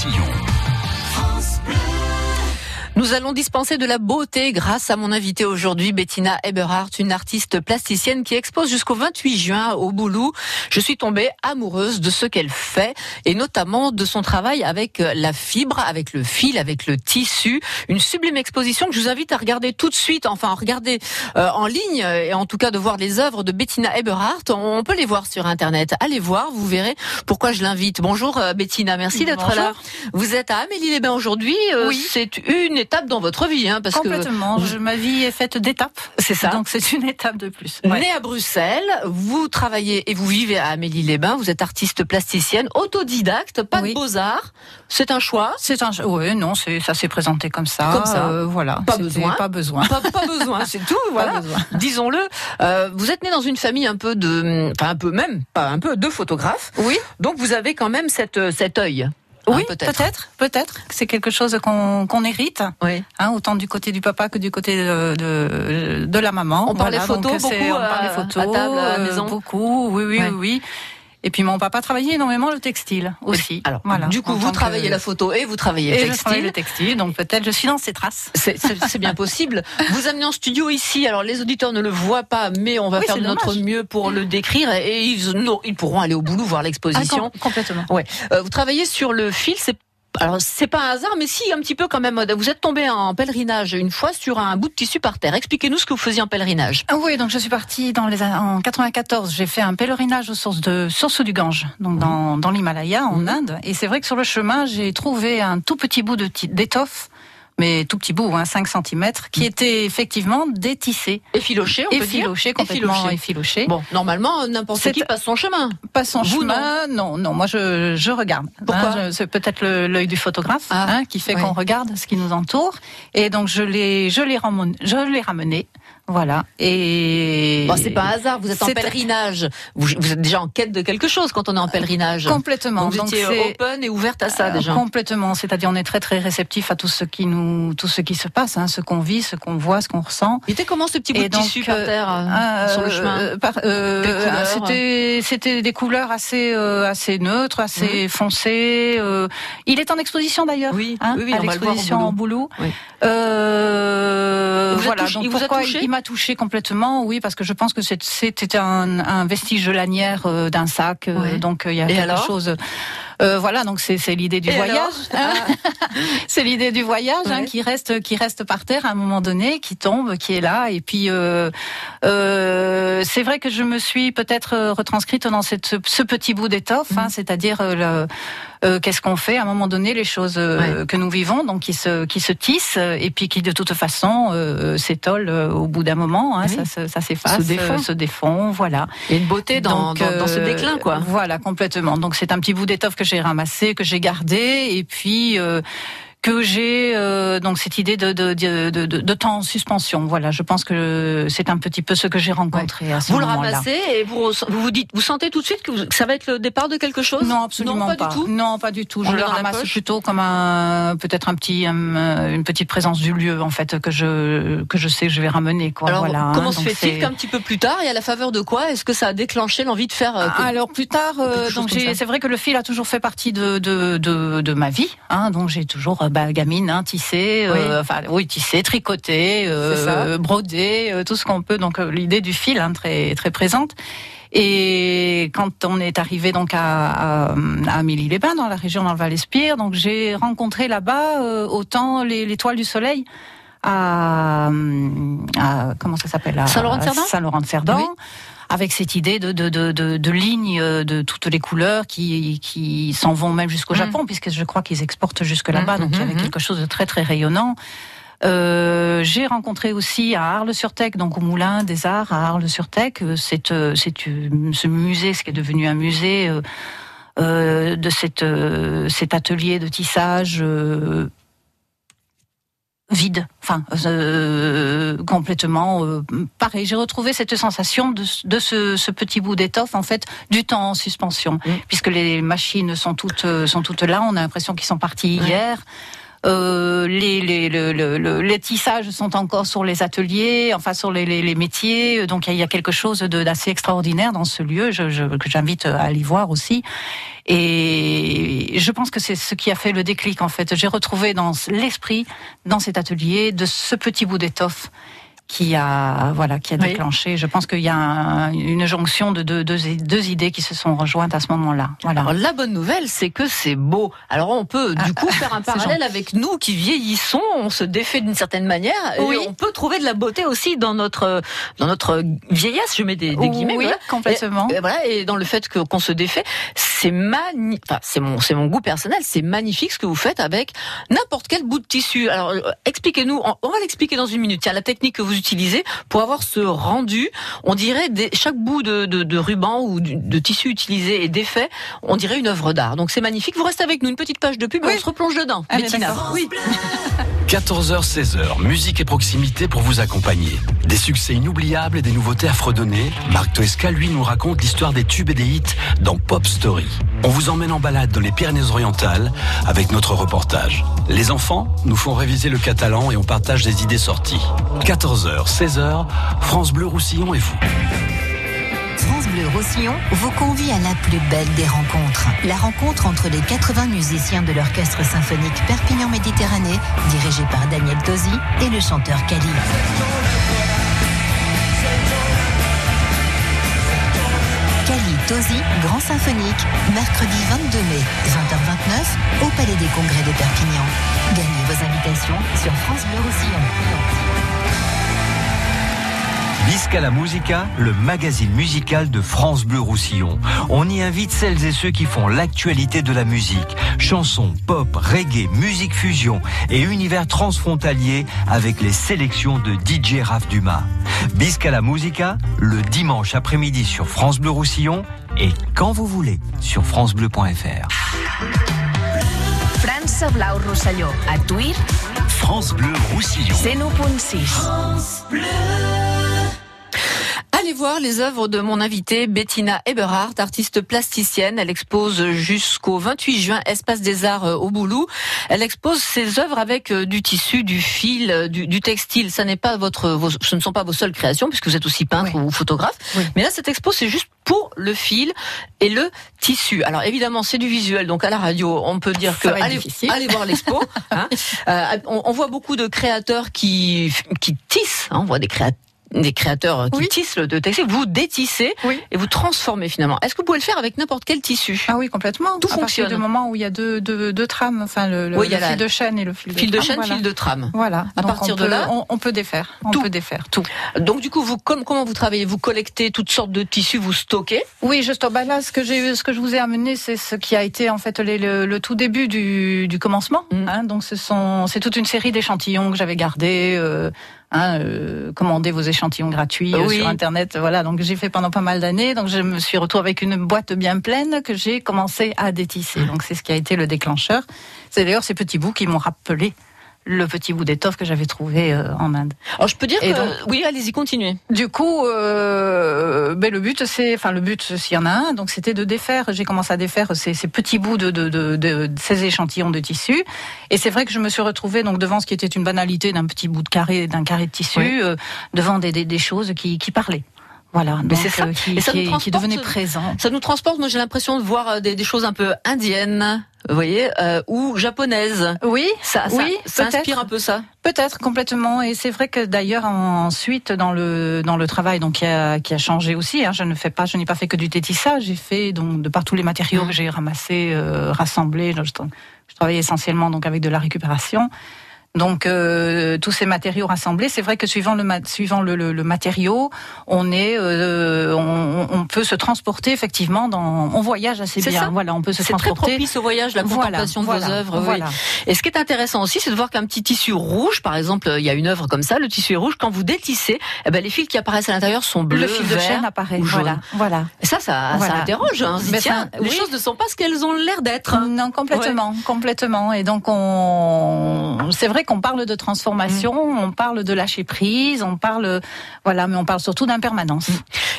既有 Nous allons dispenser de la beauté grâce à mon invité aujourd'hui, Bettina Eberhardt, une artiste plasticienne qui expose jusqu'au 28 juin au Boulou. Je suis tombée amoureuse de ce qu'elle fait et notamment de son travail avec la fibre, avec le fil, avec le tissu. Une sublime exposition que je vous invite à regarder tout de suite, enfin à regarder euh, en ligne et en tout cas de voir les œuvres de Bettina Eberhardt. On peut les voir sur Internet. Allez voir, vous verrez pourquoi je l'invite. Bonjour euh, Bettina, merci d'être là. Vous êtes à Amélie-les-Bains aujourd'hui. Euh, Oui. C'est une étape dans votre vie, hein, parce Complètement. que Je- ma vie est faite d'étapes. c'est ça. Donc c'est une étape de plus. Ouais. Né à Bruxelles, vous travaillez et vous vivez à Amélie-les-Bains. Vous êtes artiste plasticienne, autodidacte, pas Oui. de beaux-arts. C'est un choix. C'est un. Ouais, non, c'est ça s'est présenté comme ça. Comme ça. Euh, voilà. Pas besoin. Pas besoin. Pas, pas besoin, c'est tout. Voilà. Disons-le. Euh, vous êtes né dans une famille un peu de, enfin un peu même, pas un peu de photographes. Oui. Donc vous avez quand même cette cet œil. Hein, Oui, peut-être. peut-être, peut-être. C'est quelque chose qu'on qu'on hérite, Oui. hein, autant du côté du papa que du côté de, de, de la maman. On parlait Voilà, photos beaucoup, on parlait à- photos, à table, à la euh, maison Beaucoup, oui, oui, Ouais. oui, oui. Et puis mon papa travaillait énormément le textile aussi. Alors, voilà. du coup, En vous que- travaillez la photo et vous travaillez et le je travaille le textile. textile, donc peut-être je suis dans ses traces. C'est- bien possible. Vous amenez en studio ici. Alors les auditeurs ne le voient pas, mais on va Oui, faire de notre mieux pour le décrire et ils, non, ils pourront aller au boulot voir l'exposition. Ah, com- complètement. Ouais. Euh, vous travaillez sur le fil. C'est alors c'est pas un hasard, mais si un petit peu quand même. Vous êtes tombé en pèlerinage une fois sur un bout de tissu par terre. Expliquez-nous ce que vous faisiez en pèlerinage. Ah oui, donc je suis partie dans les, en 94. J'ai fait un pèlerinage aux sources de sources du Gange, donc dans, dans l'Himalaya, en Inde. Et c'est vrai que sur le chemin, j'ai trouvé un tout petit bout de d'étoffe, mais tout petit bout, hein, 5 cm, qui était effectivement détissé, Effiloché, on peut dire. complètement Effiloché. effiloché. Bon, normalement n'importe qui passe son chemin. Pas son Vous, chemin, non, non, moi je, je regarde. Pourquoi Hein, je- C'est peut-être l'œil du photographe Ah, hein, qui fait qu'on regarde ce qui nous entoure. Et donc je l'ai, je l'ai ramené, je l'ai ramené, voilà. Et Bon, c'est pas un hasard. Vous êtes en pèlerinage. Vous, vous êtes déjà en quête de quelque chose quand on est en pèlerinage. complètement. Donc, vous étiez c'est- open et ouverte à ça Euh, déjà. Complètement, c'est-à-dire on est très très réceptif à tout ce qui nous, tout ce qui se passe, hein, ce qu'on vit, ce qu'on voit, ce qu'on ressent. Il était comment ce petit bout Et de donc, tissu par euh, terre euh, Euh, sur le chemin euh, euh, C'était c'était des couleurs assez euh, assez neutres, assez foncées. euh. Il est en exposition d'ailleurs. Oui, hein, oui, oui, à l'exposition en boulot. Oui. Euh, voilà. donc il vous a touché il m'a touché complètement, oui, parce que je pense que c'était un, un vestige de lanière euh, d'un sac, euh, Ouais. donc euh, il y a quelque chose. Euh, voilà, donc c'est c'est l'idée du voyage. hein. c'est l'idée du voyage hein, qui reste qui reste par terre à un moment donné, qui tombe, qui est là. Et puis euh, euh, c'est vrai que je me suis peut-être euh, retranscrite dans cette, ce, petit bout d'étoffe, Mm. hein, c'est-à-dire euh, qu'est-ce qu'on fait à un moment donné, les choses que nous vivons, donc qui se qui se tissent et puis qui de toute façon s'étolent au bout d'un moment, hein, Oui. ça, se- ça s'efface, Se euh, se défont, voilà. Il y a une beauté dans, Donc, dans, dans ce déclin, quoi. Voilà, complètement. Donc c'est un petit bout d'étoffe que j'ai ramassé, que j'ai gardé, et puis euh, que j'ai euh, donc cette idée de de, de, de, temps en suspension. Voilà, je pense que c'est un petit peu ce que j'ai rencontré à ce Vous le ramassez et vous, vous vous dites, vous sentez tout de suite que, vous- que ça va être le départ de quelque chose? Non, absolument pas, du tout? Non, pas du tout. On Je le ramasse plutôt comme un peut-être un petit un- une petite présence du lieu en fait que je que je sais que je vais ramener quoi. Alors, voilà, hein. comment se fait-il qu'un petit peu plus tard, et à la faveur de quoi, est-ce que ça a déclenché l'envie de faire euh, que- Alors plus tard, euh, donc c'est vrai que le fil a toujours fait partie de de de, de ma vie. Hein, donc j'ai toujours euh, bah, gamine, hein, tissé, euh, Oui. enfin oui tissé, tricoté, euh, ça. euh, brodé, tout ce qu'on peut. Donc l'idée du fil hein, très très présente. Et quand on est arrivé donc à, à, à Amélie-les-Bains, dans la région dans le Val-Espire, donc j'ai rencontré là-bas euh, autant les- l'étoile du soleil à, à- comment ça s'appelle Saint-Laurent-de-Cerdan? Saint-Laurent-de-Cerdan. Oui. Avec cette idée de, de, de, de, de lignes euh, de toutes les couleurs qui, qui s'en vont même jusqu'au Mm. Japon, puisque je crois qu'ils exportent jusque là-bas, Mm, donc il y avait mm. quelque chose de très très rayonnant. Euh, j'ai rencontré aussi à Arles-sur-Tech, donc au Moulin des Arts à Arles-sur-Tech, euh, c'est euh, c'est, euh, ce musée, ce qui est devenu un musée euh, de cette, cet atelier de tissage euh, vide, enfin euh, complètement euh, pareil. J'ai retrouvé cette sensation de, de ce, ce petit bout d'étoffe en fait du temps en suspension, puisque les machines sont toutes euh, sont toutes là. On a l'impression qu'ils sont partis hier. Euh, les, les, les tissages sont encore sur les ateliers, enfin sur les, les métiers. Donc il y a quelque chose d'assez extraordinaire dans ce lieu je, je, que j'invite à aller voir aussi. Et je pense que c'est ce qui a fait le déclic en fait. J'ai retrouvé dans l'esprit, dans cet atelier, de ce petit bout d'étoffe qui a voilà qui a déclenché. Je pense qu'il y a une jonction de deux, deux, deux, idées qui se sont rejointes à ce moment-là. Voilà. Alors, la bonne nouvelle, c'est que c'est beau. Alors on peut du coup ah, faire un parallèle avec nous qui vieillissons, on se défait d'une certaine manière et on peut trouver de la beauté aussi dans notre dans notre vieillesse. Je mets des, des guillemets. Oui, complètement. Et, voilà et dans le fait qu'on se défait, c'est magnifique. Enfin, c'est mon c'est mon goût personnel. C'est magnifique ce que vous faites avec n'importe quel bout de tissu. Alors euh, expliquez-nous. On va l'expliquer dans une minute. Tiens, la technique que vous utilisé pour avoir ce rendu. On dirait des, chaque bout de, de, ruban ou de, tissu utilisé et défait, on dirait une œuvre d'art. Donc c'est magnifique. Vous restez avec nous une petite page de pub et on se replonge dedans. Ah, oui. 14h-16h, musique et proximité pour vous accompagner. Des succès inoubliables et des nouveautés à fredonner. Marc Toesca, lui, nous raconte l'histoire des tubes et des hits dans Pop Story. On vous emmène en balade dans les Pyrénées-Orientales avec notre reportage. Les enfants nous font réviser le catalan et on partage des idées sorties. 14h, 16h, France Bleu Roussillon et vous. France Bleu Roussillon vous convie à la plus belle des rencontres. La rencontre entre les 80 musiciens de l'Orchestre symphonique Perpignan Méditerranée, dirigé par Daniel Tosi, et le chanteur Kali. Kali Tosi, grand symphonique, mercredi 22 mai, 20h29, au Palais des Congrès de Perpignan. Gagnez vos invitations sur France Bleu Roussillon. Bisca la Musica, le magazine musical de France Bleu Roussillon. On y invite celles et ceux qui font l'actualité de la musique. Chansons, pop, reggae, musique fusion et univers transfrontalier avec les sélections de DJ Raph Dumas. Bisca la Musica, le dimanche après-midi sur France Bleu Roussillon et quand vous voulez sur francebleu.fr. France Blau Roussillon, à Tuir. France Bleu Roussillon. C'est France Bleu allez voir les œuvres de mon invitée Bettina Eberhardt, artiste plasticienne. Elle expose jusqu'au 28 juin Espace des Arts euh, au Boulou. Elle expose ses œuvres avec euh, du tissu, du fil, euh, du, textile. Ça n'est pas votre, ce ne sont pas vos seules créations puisque vous êtes aussi peintre ou photographe. Mais là, cette expo, c'est juste pour le fil et le tissu. Alors évidemment, c'est du visuel, donc à la radio, on peut dire que allez, allez, voir l'expo. hein. on, on, voit beaucoup de créateurs qui qui tissent. Hein, on voit des créateurs des créateurs qui tissent le textile, vous détissez et vous transformez finalement. Est-ce que vous pouvez le faire avec n'importe quel tissu? Ah oui, complètement. Tout à fonctionne. du moment où il y a deux, deux, deux trames, enfin le, le, fil de chaîne et le fil de fil de chaîne, fil de trame. Voilà. À partir de là, on, peut défaire. On tout. peut défaire tout. Donc du coup, vous comme, comment vous travaillez? Vous collectez toutes sortes de tissus, vous stockez? Oui, je stocke. Bah là, ce que j'ai, ce que je vous ai amené, c'est ce qui a été en fait le, le tout début du, du commencement. Mm. Hein, donc ce sont, c'est toute une série d'échantillons que j'avais gardés. Euh, Hein, euh, commander vos échantillons gratuits euh, sur internet. Voilà, donc j'ai fait pendant pas mal d'années. Donc je me suis retrouvée avec une boîte bien pleine que j'ai commencé à détisser. Donc c'est ce qui a été le déclencheur. C'est d'ailleurs ces petits bouts qui m'ont rappelé le petit bout d'étoffe que j'avais trouvé euh, en Inde. Alors je peux dire que oui, allez-y, continuez. Du coup, euh, ben, le but c'est, enfin le but s'il y en a un, donc c'était de défaire. J'ai commencé à défaire ces, ces petits bouts de, de, de, de, ces échantillons de tissu, et c'est vrai que je me suis retrouvée donc devant ce qui était une banalité d'un petit bout de carré, d'un carré de tissu, euh, devant des, des, des, choses qui, qui parlaient. Voilà, mais c'est ça, euh, qui, ça qui, qui, devenait présent. Ça nous transporte. Moi, j'ai l'impression de voir euh, des, des, choses un peu indiennes, vous voyez, euh, ou japonaises. Oui, ça, ça, oui, ça inspire un peu ça. Peut-être complètement. Et c'est vrai que d'ailleurs ensuite dans le dans le travail donc qui a, qui a changé aussi. Hein, je ne fais pas, je n'ai pas fait que du tétissage. J'ai fait donc de par tous les matériaux mmh. que j'ai ramassés, euh, rassemblés. Je, je travaille essentiellement donc avec de la récupération. Donc euh, tous ces matériaux rassemblés, c'est vrai que suivant le suivant le, le, matériau, on est, euh, on, on, peut se transporter effectivement dans, on voyage assez bien. Ça. Voilà, on peut se transporter. C'est très propice au voyage, la contemplation de vos œuvres. Voilà. Et ce qui est intéressant aussi, c'est de voir qu'un petit tissu rouge, par exemple, il y a une œuvre comme ça, le tissu est rouge. Quand vous détissez, eh ben, les fils qui apparaissent à l'intérieur sont bleus, le fil de chaîne apparaît. Voilà, voilà. Et ça, ça, ça interroge. Hein. tiens, les choses ne sont pas ce qu'elles ont l'air d'être. Non, complètement, complètement. Et donc on, c'est vrai qu'on parle de transformation mm. on parle de lâcher prise, on parle, voilà, mais on parle surtout d'impermanence. Mm.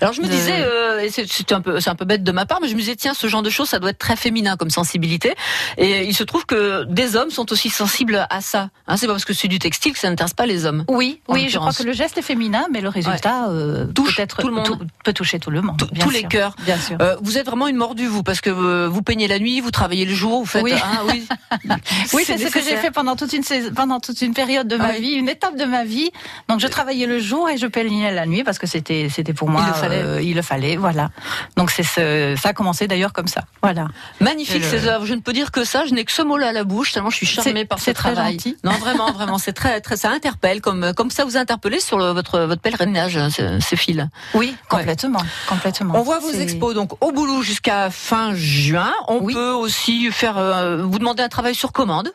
Alors je me disais, euh, et c'est un peu, c'est un peu bête de ma part, mais je me disais tiens, ce genre de choses, ça doit être très féminin comme sensibilité. Et il se trouve que des hommes sont aussi sensibles à ça. Hein, c'est pas parce que c'est du textile que ça n'intéresse pas les hommes. Oui, oui, je crois que le geste est féminin, mais le résultat euh, Touche peut être tout le monde. peut toucher tout le monde. Tous- bien tous les cœurs. Bien sûr. Euh, vous êtes vraiment une mordue, vous, parce que euh, vous peignez la nuit, vous travaillez le jour, vous faites. Oui. hein, oui. Oui, c'est ce que j'ai fait pendant toute une sais- pendant toute une période de ma Oui. vie, une étape de ma vie. Donc je travaillais le jour et je peignais la nuit parce que c'était c'était pour moi Il le fallait. euh, il le fallait, voilà. Donc c'est ce, ça a commencé d'ailleurs comme ça. Voilà. Magnifique le- ces œuvres. Je ne peux dire que ça. Je n'ai que ce mot-là à la bouche tellement je suis charmée par ce très travail. gentil. Non, vraiment, vraiment, c'est très, très, ça interpelle comme, comme ça vous interpellez sur le- votre, votre pèlerinage, hein, ce- ces fils. Oui, complètement, complètement. On voit vos expos donc au boulot jusqu'à fin juin. On Oui. peut aussi faire, euh, vous demander un travail sur commande.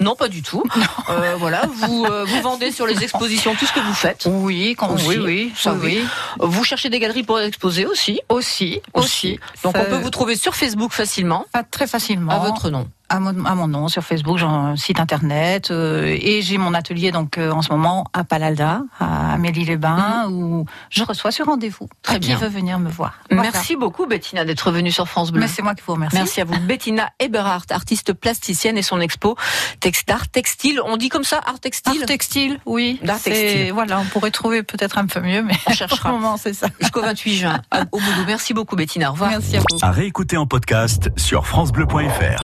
Non. Pas du tout. Euh, voilà, vous, euh, vous vendez sur les expositions tout ce que vous faites. Oui, quand- Aussi. oui, oui, ça Oui, oui. Vous cherchez des galeries pour exposer aussi. Aussi, aussi. Donc on peut vous trouver sur Facebook facilement pas très facilement. à votre nom. À mon, à mon nom sur Facebook, j'ai un site internet euh, et j'ai mon atelier donc euh, en ce moment à Palalda, à Amélie-les-Bains, où je reçois sur rendez-vous. Mhm. Très à bien. Qui veut venir me voir Voilà. Merci beaucoup Bettina d'être venue sur France Bleu. Mais c'est moi qui vous remercie. Merci à vous. Bettina Eberhardt, artiste plasticienne et son expo Textart Textile. On dit comme ça, art textile Art textile, oui. D'art C'est- textile. Voilà, on pourrait trouver peut-être un peu mieux, mais On cherchera. pour le moment, c'est ça. Jusqu'au 28 juin, au boulot. Merci beaucoup Bettina. Au revoir. Merci à vous. À réécouter en podcast sur FranceBleu.fr.